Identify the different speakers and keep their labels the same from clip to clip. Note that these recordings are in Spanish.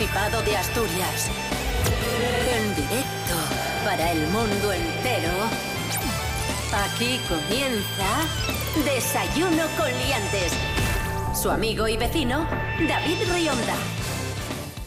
Speaker 1: De Asturias. En directo para el mundo entero. Aquí comienza Desayuno con Liantes. Su amigo y vecino, David Rionda.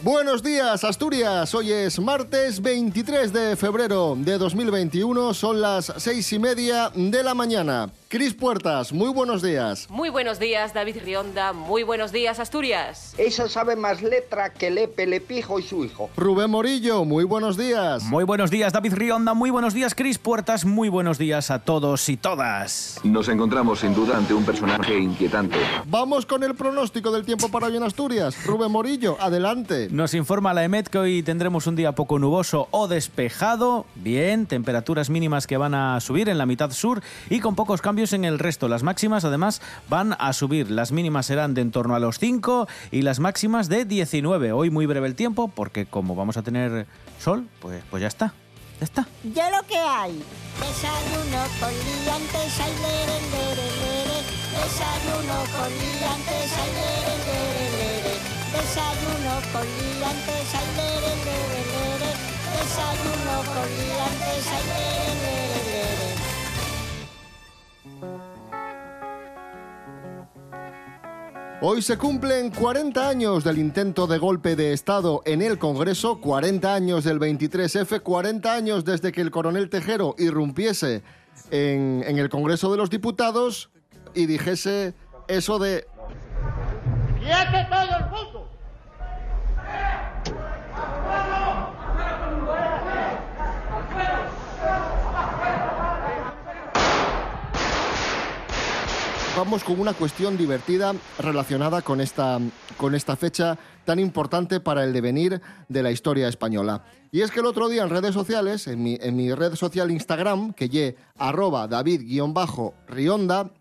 Speaker 2: Buenos días, Asturias. Hoy es martes 23 de febrero de 2021. Son las seis y media de la mañana. Cris Puertas, muy buenos días.
Speaker 3: Muy buenos días, David Rionda. Muy buenos días, Asturias.
Speaker 4: Esa sabe más letra que Lepe, Lepijo y su hijo.
Speaker 2: Rubén Morillo, muy buenos días.
Speaker 5: Muy buenos días, David Rionda. Muy buenos días, Cris Puertas. Muy buenos días a todos y todas.
Speaker 6: Nos encontramos sin duda ante un personaje inquietante.
Speaker 2: Vamos con el pronóstico del tiempo para hoy en Asturias. Rubén Morillo, adelante.
Speaker 5: Nos informa la EMET que hoy tendremos un día poco nuboso o despejado. Bien, temperaturas mínimas que van a subir en la mitad sur y con pocos cambios en el resto. Las máximas además van a subir. Las mínimas serán de en torno a los 5 y las máximas de 19. Hoy muy breve el tiempo porque como vamos a tener sol, pues, pues ya está. Ya está.
Speaker 7: Ya lo que hay. Desayuno con
Speaker 2: Hoy se cumplen 40 años del intento de golpe de Estado en el Congreso, 40 años del 23F, 40 años desde que el coronel Tejero irrumpiese en, en el Congreso de los Diputados y dijese eso de
Speaker 8: ¡Quiete todo el!
Speaker 2: Vamos con una cuestión divertida relacionada con esta, con esta fecha tan importante para el devenir de la historia española. Y es que el otro día en redes sociales, en mi, en mi red social Instagram, que ye arroba david-rionda,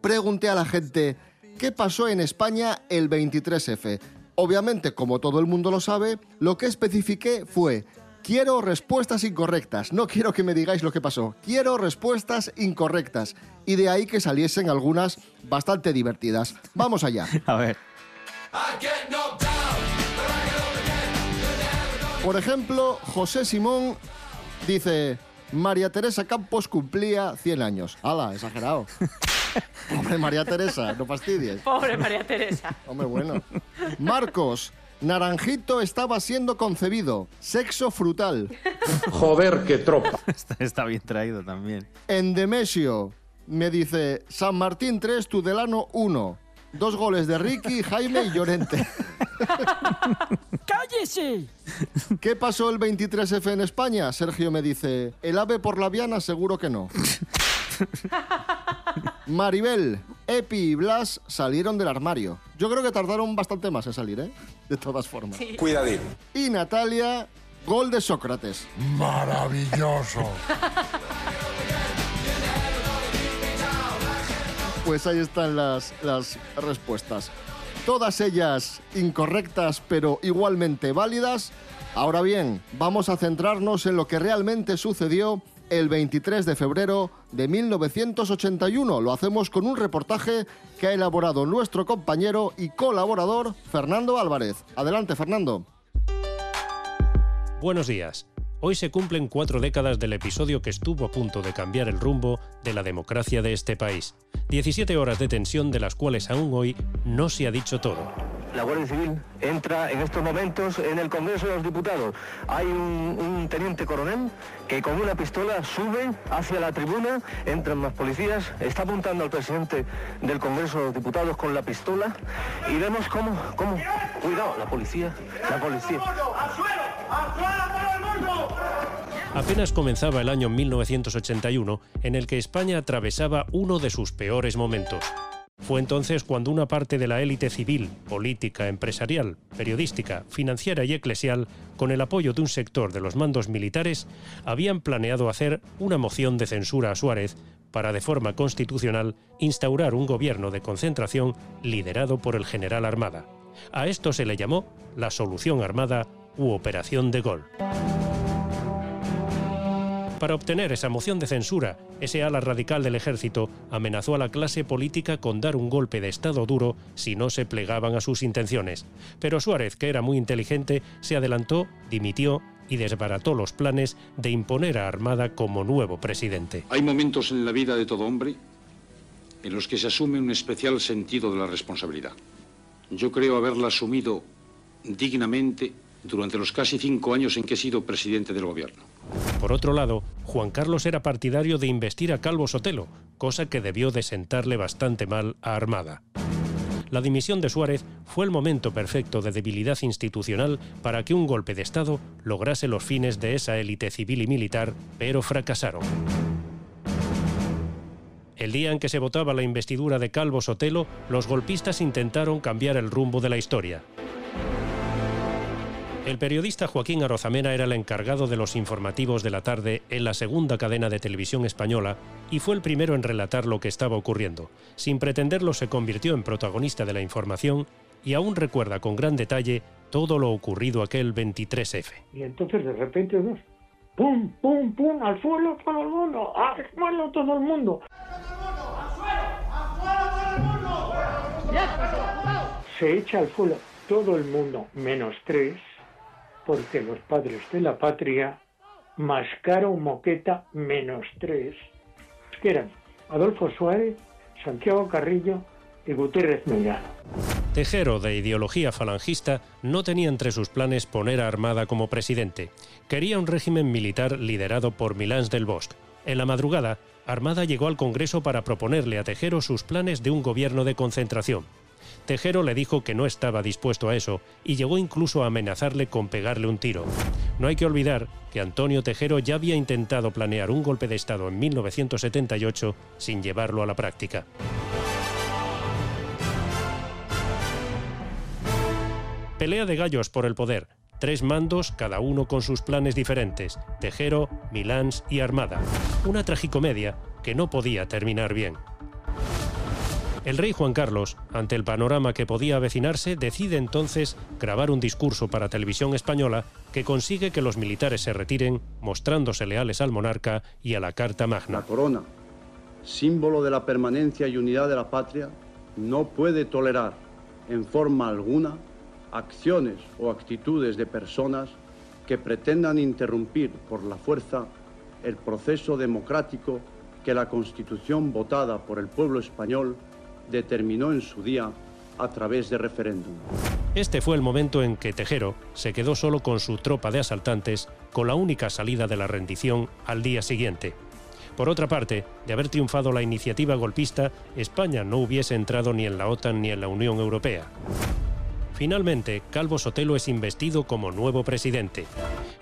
Speaker 2: pregunté a la gente qué pasó en España el 23F. Obviamente, como todo el mundo lo sabe, lo que especifiqué fue Quiero respuestas incorrectas. No quiero que me digáis lo que pasó. Quiero respuestas incorrectas. Y de ahí que saliesen algunas bastante divertidas. Vamos allá.
Speaker 5: A ver.
Speaker 2: Por ejemplo, José Simón dice, María Teresa Campos cumplía 100 años. ¡Hala, exagerado! Hombre, María Teresa, no fastidies.
Speaker 3: Pobre María Teresa.
Speaker 2: Hombre, bueno. Marcos, Naranjito estaba siendo concebido. Sexo frutal.
Speaker 9: Joder, qué tropa.
Speaker 5: Está, está bien traído también.
Speaker 2: Endemesio me dice San Martín 3, Tudelano 1. Dos goles de Ricky, Jaime y Llorente.
Speaker 8: ¡Cállese!
Speaker 2: ¿Qué pasó el 23F en España? Sergio me dice, el ave por la viana seguro que no. Maribel, Epi y Blas salieron del armario. Yo creo que tardaron bastante más en salir, ¿eh? De todas formas.
Speaker 9: Cuidadín.
Speaker 2: Y Natalia, gol de Sócrates.
Speaker 8: Maravilloso.
Speaker 2: Pues ahí están las, las respuestas. Todas ellas incorrectas, pero igualmente válidas. Ahora bien, vamos a centrarnos en lo que realmente sucedió el 23 de febrero de 1981. Lo hacemos con un reportaje que ha elaborado nuestro compañero y colaborador Fernando Álvarez. Adelante, Fernando.
Speaker 10: Buenos días. Hoy se cumplen cuatro décadas del episodio que estuvo a punto de cambiar el rumbo de la democracia de este país. 17 horas de tensión de las cuales aún hoy no se ha dicho todo.
Speaker 11: La Guardia Civil entra en estos momentos en el Congreso de los Diputados. Hay un, teniente coronel que con una pistola sube hacia la tribuna, entran más policías, está apuntando al presidente del Congreso de los Diputados con la pistola y vemos cómo, cómo, cuidado, la policía, la policía.
Speaker 10: Apenas comenzaba el año 1981 en el que España atravesaba uno de sus peores momentos. Fue entonces cuando una parte de la élite civil, política, empresarial, periodística, financiera y eclesial, con el apoyo de un sector de los mandos militares, habían planeado hacer una moción de censura a Suárez para, de forma constitucional, instaurar un gobierno de concentración liderado por el general Armada. A esto se le llamó la Solución Armada u Operación de Gol. Para obtener esa moción de censura, ese ala radical del ejército amenazó a la clase política con dar un golpe de Estado duro si no se plegaban a sus intenciones. Pero Suárez, que era muy inteligente, se adelantó, dimitió y desbarató los planes de imponer a Armada como nuevo presidente.
Speaker 9: Hay momentos en la vida de todo hombre en los que se asume un especial sentido de la responsabilidad. Yo creo haberla asumido dignamente durante los casi cinco años en que he sido presidente del gobierno.
Speaker 10: Por otro lado, Juan Carlos era partidario de investir a Calvo Sotelo, cosa que debió de sentarle bastante mal a Armada. La dimisión de Suárez fue el momento perfecto de debilidad institucional para que un golpe de Estado lograse los fines de esa élite civil y militar, pero fracasaron. El día en que se votaba la investidura de Calvo Sotelo, los golpistas intentaron cambiar el rumbo de la historia. El periodista Joaquín Arozamena era el encargado de los informativos de la tarde en la segunda cadena de televisión española y fue el primero en relatar lo que estaba ocurriendo. Sin pretenderlo se convirtió en protagonista de la información y aún recuerda con gran detalle todo lo ocurrido aquel 23F.
Speaker 12: Y entonces de repente ¡pum, pum, pum! ¡Al suelo todo el mundo! ¡Al suelo todo el mundo! Se echa al suelo todo el mundo, menos tres, porque los padres de la patria, Mascaro Moqueta, menos tres, que eran Adolfo Suárez, Santiago Carrillo y Gutiérrez Mellado.
Speaker 10: Tejero, de ideología falangista, no tenía entre sus planes poner a Armada como presidente. Quería un régimen militar liderado por Milans del Bosque. En la madrugada, Armada llegó al Congreso para proponerle a Tejero sus planes de un gobierno de concentración. Tejero le dijo que no estaba dispuesto a eso y llegó incluso a amenazarle con pegarle un tiro. No hay que olvidar que Antonio Tejero ya había intentado planear un golpe de Estado en 1978 sin llevarlo a la práctica. Pelea de gallos por el poder. Tres mandos, cada uno con sus planes diferentes. Tejero, Milans y Armada. Una tragicomedia que no podía terminar bien. El rey Juan Carlos, ante el panorama que podía avecinarse, decide entonces grabar un discurso para televisión española que consigue que los militares se retiren, mostrándose leales al monarca y a la Carta Magna.
Speaker 13: La corona, símbolo de la permanencia y unidad de la patria, no puede tolerar en forma alguna acciones o actitudes de personas que pretendan interrumpir por la fuerza el proceso democrático que la Constitución votada por el pueblo español determinó en su día a través de referéndum.
Speaker 10: Este fue el momento en que Tejero se quedó solo con su tropa de asaltantes, con la única salida de la rendición al día siguiente. Por otra parte, de haber triunfado la iniciativa golpista, España no hubiese entrado ni en la OTAN ni en la Unión Europea. Finalmente, Calvo Sotelo es investido como nuevo presidente.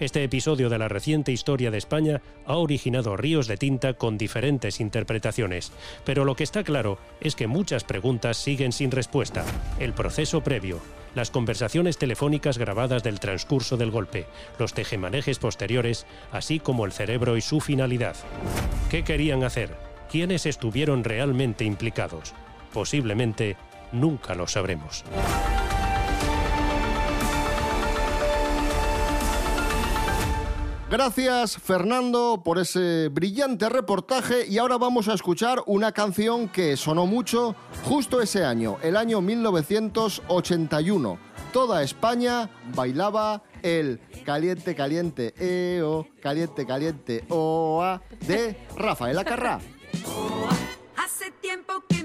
Speaker 10: Este episodio de la reciente historia de España ha originado ríos de tinta con diferentes interpretaciones, pero lo que está claro es que muchas preguntas siguen sin respuesta. El proceso previo, las conversaciones telefónicas grabadas del transcurso del golpe, los tejemanejes posteriores, así como el cerebro y su finalidad. ¿Qué querían hacer? ¿Quiénes estuvieron realmente implicados? Posiblemente nunca lo sabremos.
Speaker 2: Gracias Fernando por ese brillante reportaje y ahora vamos a escuchar una canción que sonó mucho justo ese año, el año 1981. Toda España bailaba el Caliente Caliente EO, Caliente Caliente OA de Rafael Acarrá.
Speaker 14: Hace tiempo que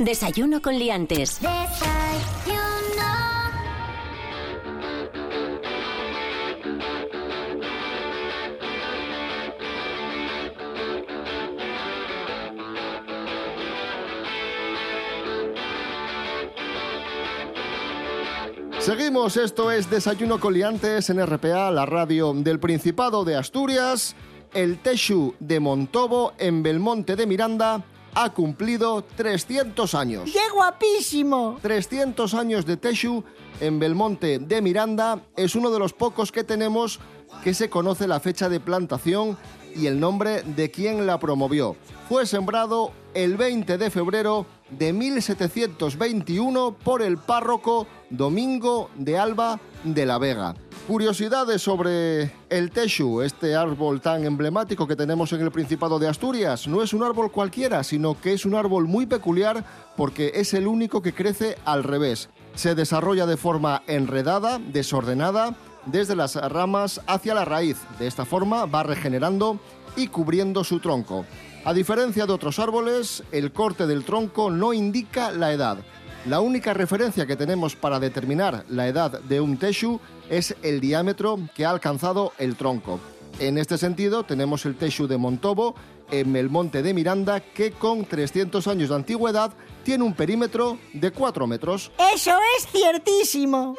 Speaker 1: Desayuno con liantes.
Speaker 2: Seguimos, esto es Desayuno con Liantes en RPA, la radio del Principado de Asturias. El Teshu de Montobo en Belmonte de Miranda ha cumplido 300 años.
Speaker 15: ¡Qué guapísimo!
Speaker 2: 300 años de Teshu en Belmonte de Miranda es uno de los pocos que tenemos que se conoce la fecha de plantación y el nombre de quien la promovió. Fue sembrado el 20 de febrero de 1721 por el párroco Domingo de Alba de la Vega. Curiosidades sobre el Teshu, este árbol tan emblemático que tenemos en el Principado de Asturias. No es un árbol cualquiera, sino que es un árbol muy peculiar porque es el único que crece al revés. Se desarrolla de forma enredada, desordenada, desde las ramas hacia la raíz. De esta forma va regenerando y cubriendo su tronco. A diferencia de otros árboles, el corte del tronco no indica la edad. La única referencia que tenemos para determinar la edad de un teshu es el diámetro que ha alcanzado el tronco. En este sentido, tenemos el teshu de Montobo en el monte de Miranda, que con 300 años de antigüedad tiene un perímetro de 4 metros.
Speaker 15: Eso es ciertísimo.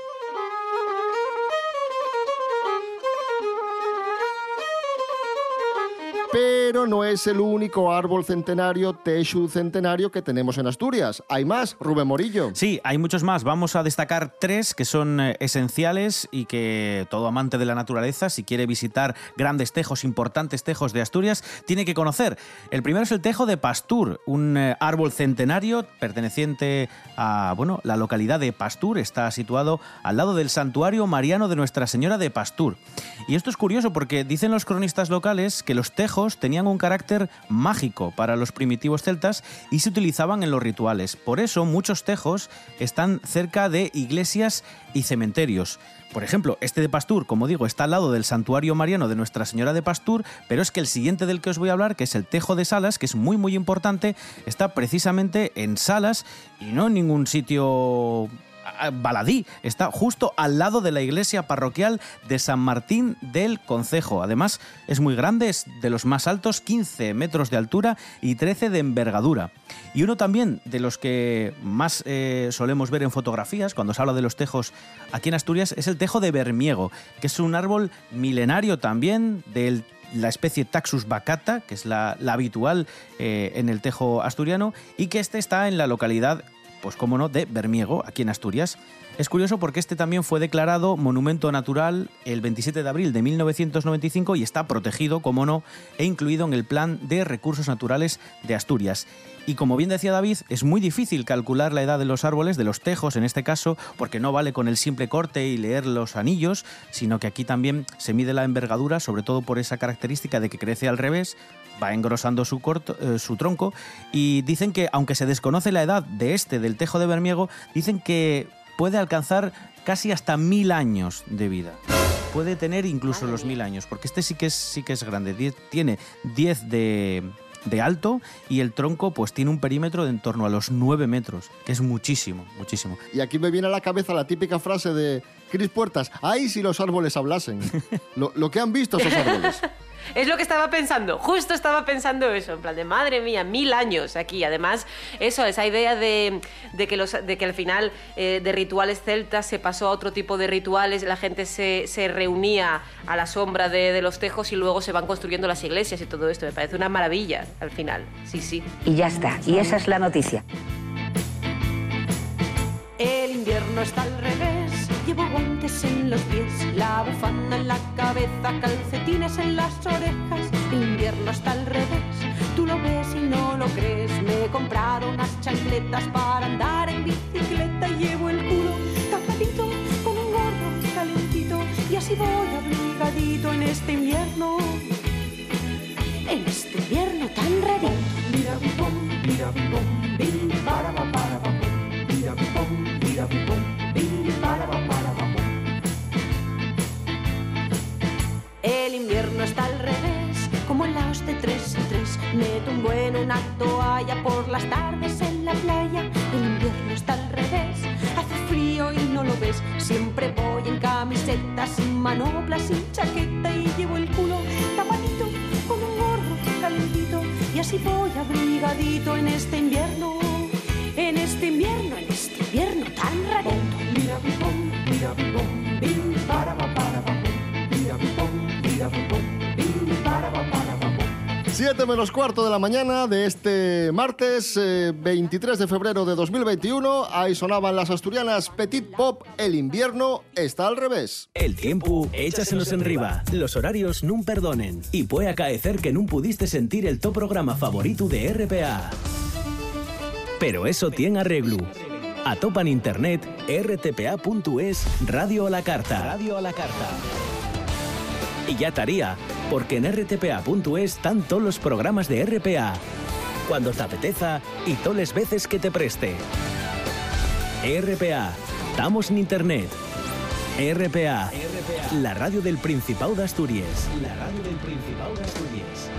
Speaker 2: Pero no es el único árbol centenario, Teshu centenario que tenemos en Asturias. Hay más, Rubén Morillo.
Speaker 5: Sí, hay muchos más. Vamos a destacar tres que son eh, esenciales y que todo amante de la naturaleza, si quiere visitar grandes tejos, importantes tejos de Asturias, tiene que conocer. El primero es el tejo de Pastur, un eh, árbol centenario perteneciente a bueno, la localidad de Pastur. Está situado al lado del santuario mariano de Nuestra Señora de Pastur. Y esto es curioso porque dicen los cronistas locales que los tejos tenían un carácter mágico para los primitivos celtas y se utilizaban en los rituales. Por eso muchos tejos están cerca de iglesias y cementerios. Por ejemplo, este de Pastur, como digo, está al lado del santuario mariano de Nuestra Señora de Pastur, pero es que el siguiente del que os voy a hablar, que es el Tejo de Salas, que es muy muy importante, está precisamente en Salas y no en ningún sitio baladí, está justo al lado de la iglesia parroquial de San Martín del Concejo. Además, es muy grande, es de los más altos, 15 metros de altura y 13 de envergadura. Y uno también de los que más eh, solemos ver en fotografías, cuando se habla de los tejos aquí en Asturias, es el tejo de Bermiego, que es un árbol milenario también del la especie Taxus baccata, que es la, la habitual eh, en el tejo asturiano, y que este está en la localidad pues cómo no, de Bermiego, aquí en Asturias. Es curioso porque este también fue declarado monumento natural el 27 de abril de 1995 y está protegido, como no, e incluido en el Plan de Recursos Naturales de Asturias. Y como bien decía David, es muy difícil calcular la edad de los árboles, de los tejos en este caso, porque no vale con el simple corte y leer los anillos, sino que aquí también se mide la envergadura, sobre todo por esa característica de que crece al revés, va engrosando su, corto, eh, su tronco, y dicen que, aunque se desconoce la edad de este, del tejo de Bermiego, dicen que puede alcanzar casi hasta mil años de vida. Puede tener incluso los mil años, porque este sí que es, sí que es grande. Tiene 10 de, de alto y el tronco pues tiene un perímetro de en torno a los 9 metros, que es muchísimo, muchísimo.
Speaker 2: Y aquí me viene a la cabeza la típica frase de Cris Puertas, ¡ay si los árboles hablasen! lo, lo que han visto esos árboles.
Speaker 3: Es lo que estaba pensando, justo estaba pensando eso, en plan de madre mía, mil años aquí. Además, eso, esa idea de, de que, los, de que al final eh, de rituales celtas se pasó a otro tipo de rituales, la gente se, se reunía a la sombra de, de los tejos y luego se van construyendo las iglesias y todo esto. Me parece una maravilla al final, sí, sí.
Speaker 16: Y ya está, y esa es la noticia.
Speaker 14: El invierno está al revés, llevo guantes en los pies, la bufanda en la cabeza, calcetines en las orejas. Invierno está al revés, tú lo ves y no lo crees. Me he comprado unas chancletas para andar en bicicleta llevo el culo tapadito con un gorro calentito y así voy las tardes en la playa, el invierno está al revés, hace frío y no lo ves. Siempre voy en camiseta, sin
Speaker 17: manoplas, sin chaqueta y llevo el culo tapadito con un gorro calentito. Y así voy abrigadito en este invierno
Speaker 2: 7 menos cuarto de la mañana de este martes eh, 23 de febrero de 2021. Ahí sonaban las asturianas Petit Pop. El invierno está al revés.
Speaker 18: El tiempo échasenos en riba. Los horarios nun perdonen. Y puede acaecer que nun pudiste sentir el top programa favorito de RPA. Pero eso tiene arreglo. Atopa en internet rtpa.es Radio a la carta. Radio a la carta. Y ya estaría, porque en rtpa.es están todos los programas de RPA. Cuando te apeteza y todas las veces que te preste. RPA. Estamos en internet. RPA. La radio del Principado de Asturias. La radio del Principado de Asturias.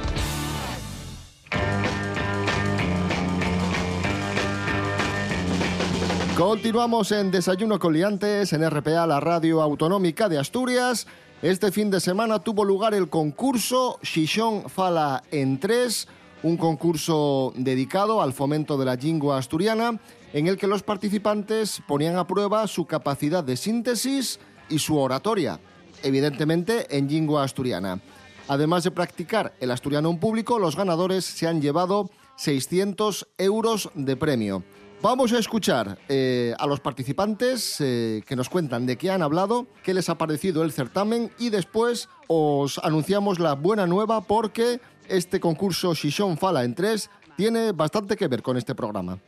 Speaker 2: Continuamos en Desayuno con Liantes en RPA, la radio autonómica de Asturias. Este fin de semana tuvo lugar el concurso Xixón Fala en Tres, un concurso dedicado al fomento de la lengua asturiana, en el que los participantes ponían a prueba su capacidad de síntesis y su oratoria, evidentemente en lengua asturiana. Además de practicar el asturiano en público, los ganadores se han llevado 600 euros de premio. Vamos a escuchar eh, a los participantes eh, que nos cuentan de qué han hablado, qué les ha parecido el certamen y después os anunciamos la buena nueva porque este concurso Xixón Fala en tres tiene bastante que ver con este programa.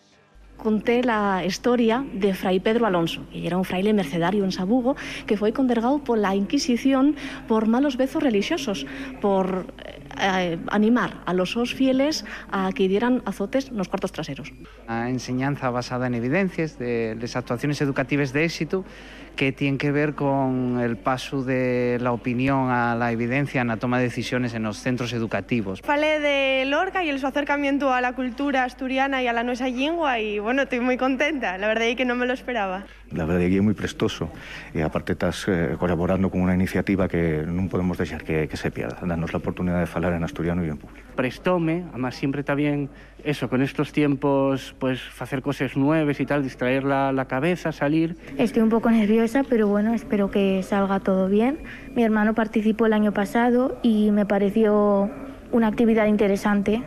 Speaker 19: conté la historia de Fray Pedro Alonso, que era un fraile mercedario en Sabugo, que fue condenado por la Inquisición por malos bezos religiosos, por eh, animar a los sos fieles a que dieran azotes en los cuartos traseros.
Speaker 20: Una enseñanza basada en evidencias de las actuaciones educativas de éxito que tienen que ver con el paso de la opinión a la evidencia en la toma de decisiones en los centros educativos.
Speaker 21: Falé de Lorca y el su acercamiento a la cultura asturiana y a la nuestra lengua y bueno, estoy muy contenta, la verdad es que no me lo esperaba.
Speaker 22: La verdad que é moi prestoso e aparte estás eh, colaborando con unha iniciativa que non podemos deixar que, que se pierda, darnos la oportunidad de falar en asturiano e en público.
Speaker 20: Prestóme, además siempre está bien eso, con estos tiempos, pues hacer cosas nuevas y tal, distraer la, la cabeza, salir.
Speaker 23: Estoy un poco nerviosa, pero bueno, espero que salga todo bien. Mi hermano participó el año pasado y me pareció una actividad interesante.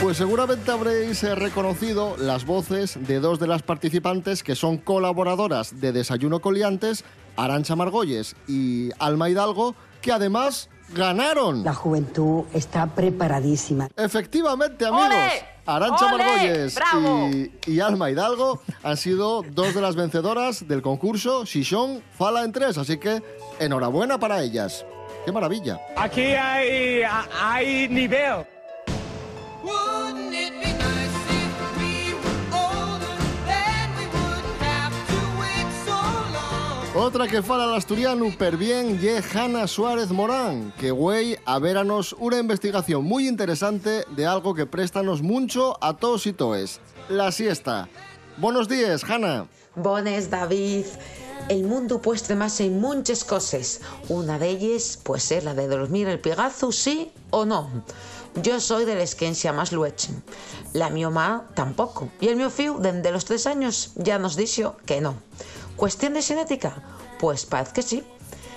Speaker 2: Pues seguramente habréis eh, reconocido las voces de dos de las participantes que son colaboradoras de Desayuno Coliantes, Arancha Margolles y Alma Hidalgo, que además ganaron.
Speaker 24: La juventud está preparadísima.
Speaker 2: Efectivamente, amigos. Arancha. Margolles y, y Alma Hidalgo han sido dos de las vencedoras del concurso Xixón Fala en Tres, así que enhorabuena para ellas. ¡Qué maravilla!
Speaker 25: Aquí hay, hay nivel.
Speaker 2: Otra que fala al asturiano per bien ye Hanna Suárez Morán, que güey a veranos una investigación muy interesante de algo que préstanos mucho a todos y toes, la siesta. Buenos días, Hanna.
Speaker 26: Bones, David. El mundo pues más en muchas cosas. Una de ellas puede ser la de dormir el pegazo, sí o no. Yo soy de la esquencia más lueche. La mi tampoco. Y el mío fiu, desde los tres años, ya nos dijo que no. ¿Cuestión de genética? Pues parece que sí.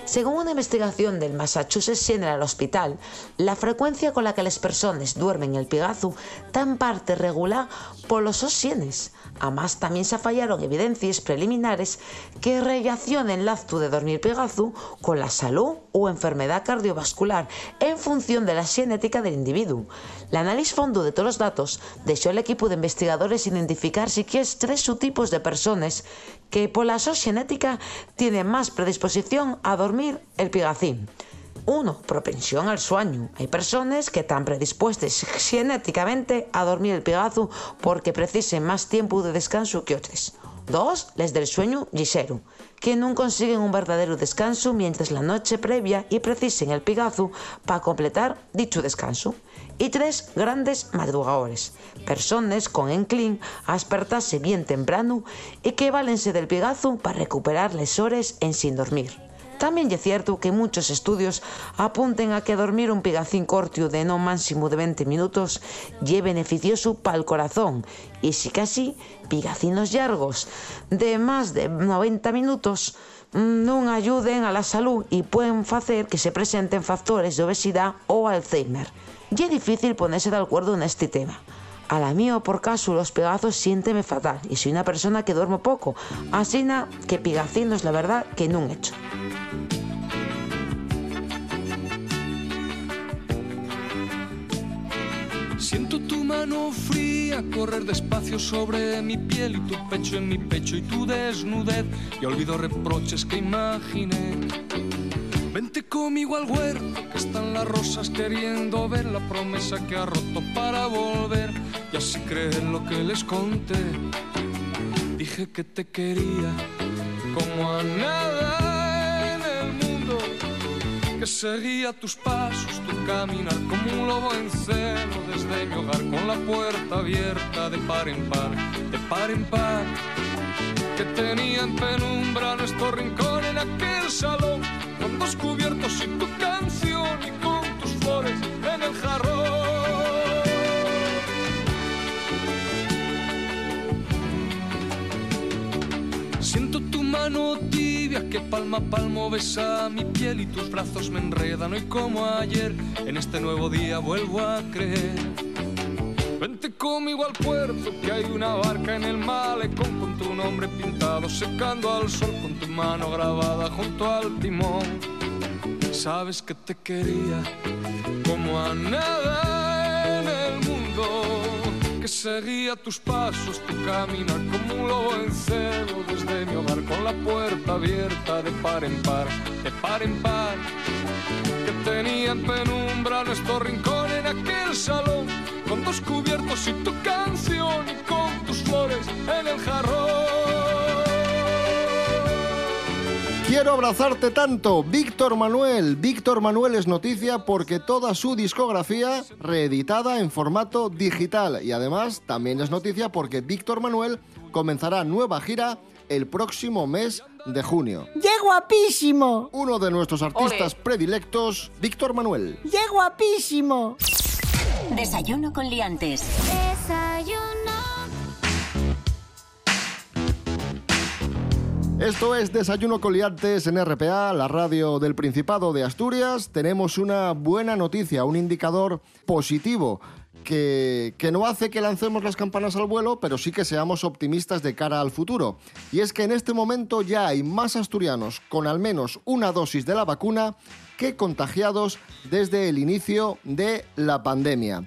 Speaker 26: Según una investigación del Massachusetts General Hospital, la frecuencia con la que las personas duermen el pigazo tan parte regular por los sienes. Además, también se fallaron evidencias preliminares que relacionen el acto de dormir pigazo con la salud o enfermedad cardiovascular en función de la genética del individuo. El análisis fondo de todos los datos dejó al equipo de investigadores identificar si tres subtipos de personas que por la genética tienen más predisposición a dormir el pigacín. Uno, propensión al sueño. Hay personas que están predispuestas genéticamente a dormir el pigazo porque precisen más tiempo de descanso que otros. Dos, les del sueño ligero, que no consiguen un verdadero descanso mientras la noche previa y precisen el pigazo para completar dicho descanso. Y tres, grandes madrugadores, personas con enclin a despertarse bien temprano y que valense del pigazo para recuperar las en sin dormir. Tamén é cierto que muchos estudios apunten a que dormir un pigacín cortio de no máximo de 20 minutos lle beneficioso para el corazón e si casi pigacinos largos de máis de 90 minutos mm, non ayuden a la salud e pueden facer que se presenten factores de obesidade ou Alzheimer. Y é difícil ponerse de acuerdo neste tema. A la mío, por caso, los pegazos siénteme fatal y soy una persona que duermo poco. Así na, que pigacinos, la verdad, que nun hecho.
Speaker 27: Siento tu mano fría correr despacio sobre mi piel y tu pecho en mi pecho y tu desnudez y olvido reproches que imaginé. Vente conmigo al huerto, que están las rosas queriendo ver la promesa que ha roto para volver y así creer lo que les conté. Dije que te quería como a mundo, que seguía tus pasos, tu caminar como un lobo en celo desde mi hogar con la puerta abierta de par en par, de par en par que tenía en penumbra nuestro rincón en aquel salón, con dos cubiertos y tu canción y con tus flores en el jarrón. Siento tu mano que palma a palmo besa mi piel y tus brazos me enredan hoy como ayer. En este nuevo día vuelvo a creer. Vente conmigo al puerto, que hay una barca en el malecón con tu nombre pintado, secando al sol con tu mano grabada junto al timón. Sabes que te quería como a nada en el mundo, que seguía tus pasos, tu caminar como un lobo en celo desde mi la puerta abierta de par en par, de par en par que tenía en penumbra nuestro rincón en aquel salón, con dos cubiertos y tu canción y con tus flores en el jarrón.
Speaker 2: Quiero abrazarte tanto, Víctor Manuel. Víctor Manuel es noticia porque toda su discografía reeditada en formato digital y además también es noticia porque Víctor Manuel comenzará nueva gira el próximo mes de junio.
Speaker 15: ¡Qué guapísimo!
Speaker 2: Uno de nuestros artistas predilectos, Víctor Manuel.
Speaker 15: ¡Qué guapísimo!
Speaker 1: Desayuno con liantes.
Speaker 23: Desayuno.
Speaker 2: Esto es Desayuno con Liantes en RPA, la radio del Principado de Asturias. Tenemos una buena noticia, un indicador positivo que, que no hace que lancemos las campanas al vuelo, pero sí que seamos optimistas de cara al futuro. Y es que en este momento ya hay más asturianos con al menos una dosis de la vacuna que contagiados desde el inicio de la pandemia.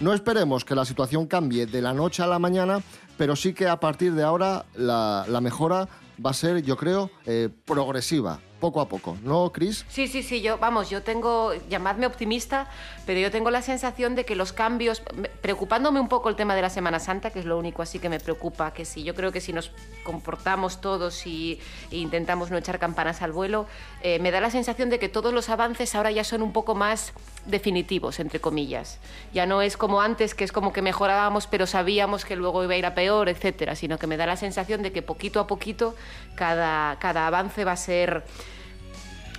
Speaker 2: No esperemos que la situación cambie de la noche a la mañana, pero sí que a partir de ahora la, mejora va a ser, yo creo, eh, progresiva, poco a poco. ¿No, Chris?
Speaker 3: Sí, sí, sí, yo, vamos, yo tengo, llamadme optimista, pero yo tengo la sensación de que los cambios, me- preocupándome un poco el tema de la Semana Santa, que es lo único así que me preocupa, que si yo creo que si nos comportamos todos y, e intentamos no echar campanas al vuelo, eh, me da la sensación de que todos los avances ahora ya son un poco más definitivos, entre comillas. Ya no es como antes, que es como que mejorábamos, pero sabíamos que luego iba a ir a peor, etcétera, sino que me da la sensación de que poquito a poquito cada, cada avance va a ser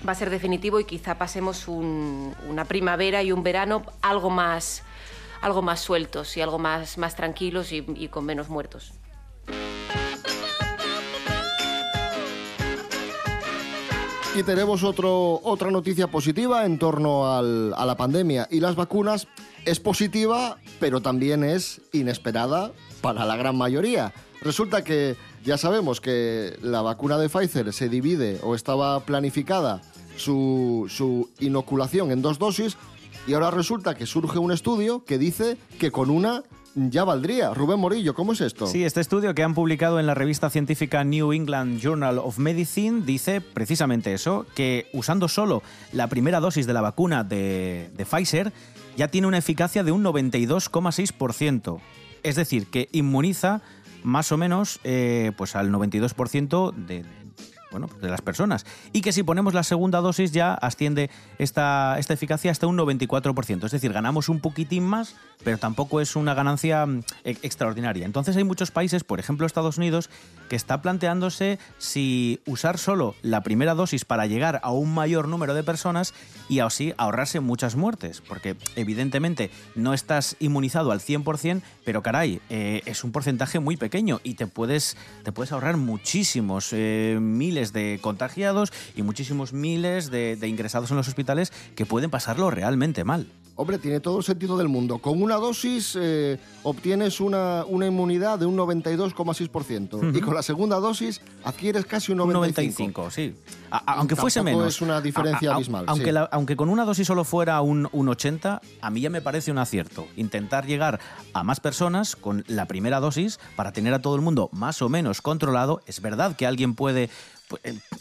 Speaker 3: va a ser definitivo y quizá pasemos un- una primavera y un verano algo más, algo más sueltos y algo más, más tranquilos y, con menos muertos.
Speaker 2: Y tenemos otro, otra noticia positiva en torno a la pandemia y las vacunas. Es positiva, pero también es inesperada para la gran mayoría. Resulta que ya sabemos que la vacuna de Pfizer se divide o estaba planificada su, inoculación en dos dosis y ahora resulta que surge un estudio que dice que con una ya valdría. Rubén Morillo, ¿cómo es esto?
Speaker 5: Sí, este estudio que han publicado en la revista científica New England Journal of Medicine dice precisamente eso, que usando solo la primera dosis de la vacuna de, de Pfizer ya tiene una eficacia de un 92,6%. Es decir, que inmuniza más o menos eh, pues al 92% de, bueno, de las personas. Y que si ponemos la segunda dosis ya asciende esta, esta eficacia hasta un 94%. Es decir, ganamos un poquitín más, pero tampoco es una ganancia mm, e- extraordinaria. Entonces hay muchos países, por ejemplo Estados Unidos, que está planteándose si usar solo la primera dosis para llegar a un mayor número de personas y así ahorrarse muchas muertes. Porque evidentemente no estás inmunizado al 100%, pero caray, eh, es un porcentaje muy pequeño y te puedes, te puedes ahorrar muchísimos eh, miles de contagiados y muchísimos miles de, de ingresados en los hospitales que pueden pasarlo realmente mal.
Speaker 2: Hombre, tiene todo el sentido del mundo. Con una dosis eh, obtienes una, una inmunidad de un 92,6%
Speaker 5: Ujú.
Speaker 2: y con la segunda dosis adquieres casi un
Speaker 5: Un
Speaker 2: 95.
Speaker 5: 95, sí. A- a- aunque fuese menos.
Speaker 2: es una diferencia
Speaker 5: A-
Speaker 2: abismal,
Speaker 5: Aunque,
Speaker 2: sí.
Speaker 5: la- aunque con una dosis solo fuera un, un 80, a mí ya me parece un acierto. Intentar llegar a más personas con la primera dosis para tener a todo el mundo más o menos controlado. Es verdad que alguien puede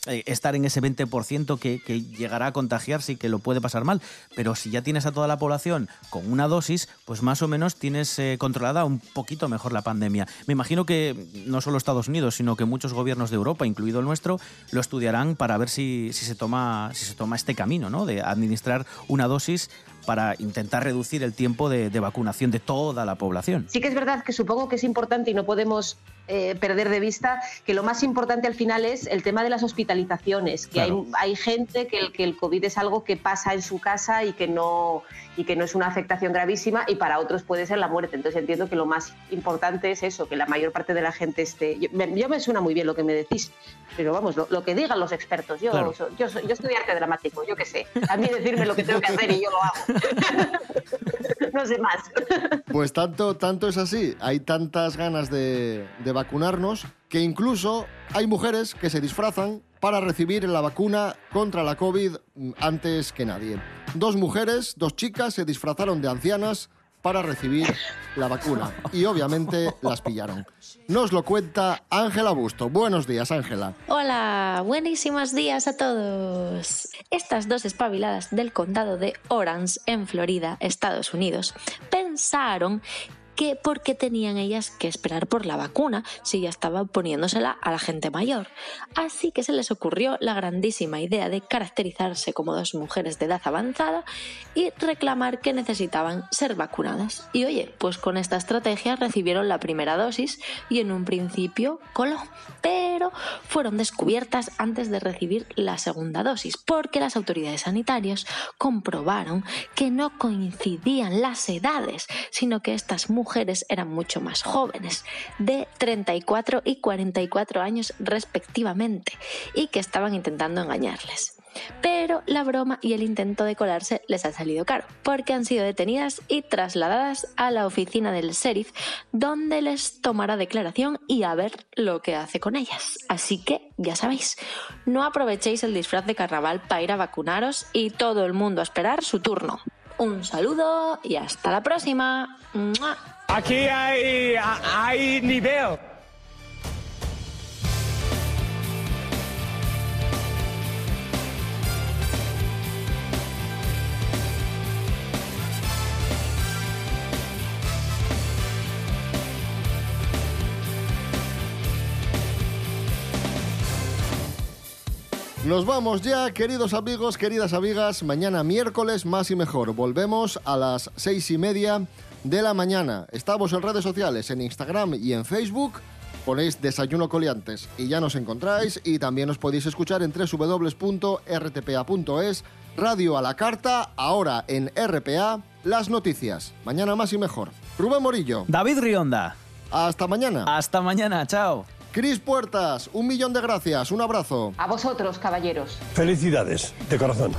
Speaker 5: estar en ese 20% que, que llegará a contagiarse y que lo puede pasar mal. Pero si ya tienes a toda la población con una dosis, pues más o menos tienes eh, controlada un poquito mejor la pandemia. Me imagino que no solo Estados Unidos, sino que muchos gobiernos de Europa, incluido el nuestro, lo estudiarán para ver si, si se, toma, si se toma este camino, ¿no? De administrar una dosis para intentar reducir el tiempo de, de vacunación de toda la población.
Speaker 28: Sí que es verdad que supongo que es importante y no podemos eh, perder de vista que lo más importante al final es el tema de las hospitalizaciones, que
Speaker 29: Claro.
Speaker 28: hay, hay gente que el, que el COVID es algo que pasa en su casa y que, no, y que no es una afectación gravísima y para otros puede ser la muerte. Entonces entiendo que lo más importante es eso, que la mayor parte de la gente esté... Yo me, yo me suena muy bien lo que me decís, pero vamos, lo, lo que digan los expertos. Yo,
Speaker 5: Claro.
Speaker 28: yo, yo estudié arte dramático, yo qué sé. A mí decirme lo que tengo que hacer y yo lo hago. No sé más.
Speaker 2: Pues tanto, tanto es así, hay tantas ganas de, vacunarnos que incluso hay mujeres que se disfrazan para recibir la vacuna contra la COVID antes que nadie. Dos mujeres, dos chicas, se disfrazaron de ancianas para recibir la vacuna y obviamente las pillaron. Nos lo cuenta Ángela Busto. Buenos días, Ángela.
Speaker 30: Hola, buenísimos días a todos. Estas dos espabiladas del condado de Orange, en Florida, Estados Unidos, pensaron que por qué tenían ellas que esperar por la vacuna si ya estaban poniéndosela a la gente mayor. Así que se les ocurrió la grandísima idea de caracterizarse como dos mujeres de edad avanzada y reclamar que necesitaban ser vacunadas. Y oye, pues con esta estrategia recibieron la primera dosis y en un principio coló, pero fueron descubiertas antes de recibir la segunda dosis porque las autoridades sanitarias comprobaron que no coincidían las edades, sino que estas eran mucho más jóvenes, de 34 y 44 años respectivamente, y que estaban intentando engañarles. Pero la broma y el intento de colarse les ha salido caro, porque han sido detenidas y trasladadas a la oficina del sheriff, donde les tomará declaración y a ver lo que hace con ellas. Así que, ya sabéis, no aprovechéis el disfraz de carnaval para ir a vacunaros y todo el mundo a esperar su turno. Un saludo y hasta la próxima.
Speaker 25: Aquí hay, hay nivel.
Speaker 2: Nos vamos ya, queridos amigos, queridas amigas. Mañana miércoles, más y mejor. Volvemos a las seis y media de la mañana. Estamos en redes sociales, en Instagram y en Facebook. Ponéis Desayuno Coliantes y ya nos encontráis. Y también os podéis escuchar en www.rtpa.es, Radio a la Carta, ahora en RPA, las noticias. Mañana más y mejor. Rubén Morillo.
Speaker 5: David Rionda.
Speaker 2: Hasta mañana.
Speaker 5: Hasta mañana, chao.
Speaker 2: Cris Puertas, un millón de gracias, un abrazo.
Speaker 28: A vosotros, caballeros.
Speaker 25: Felicidades, de corazón.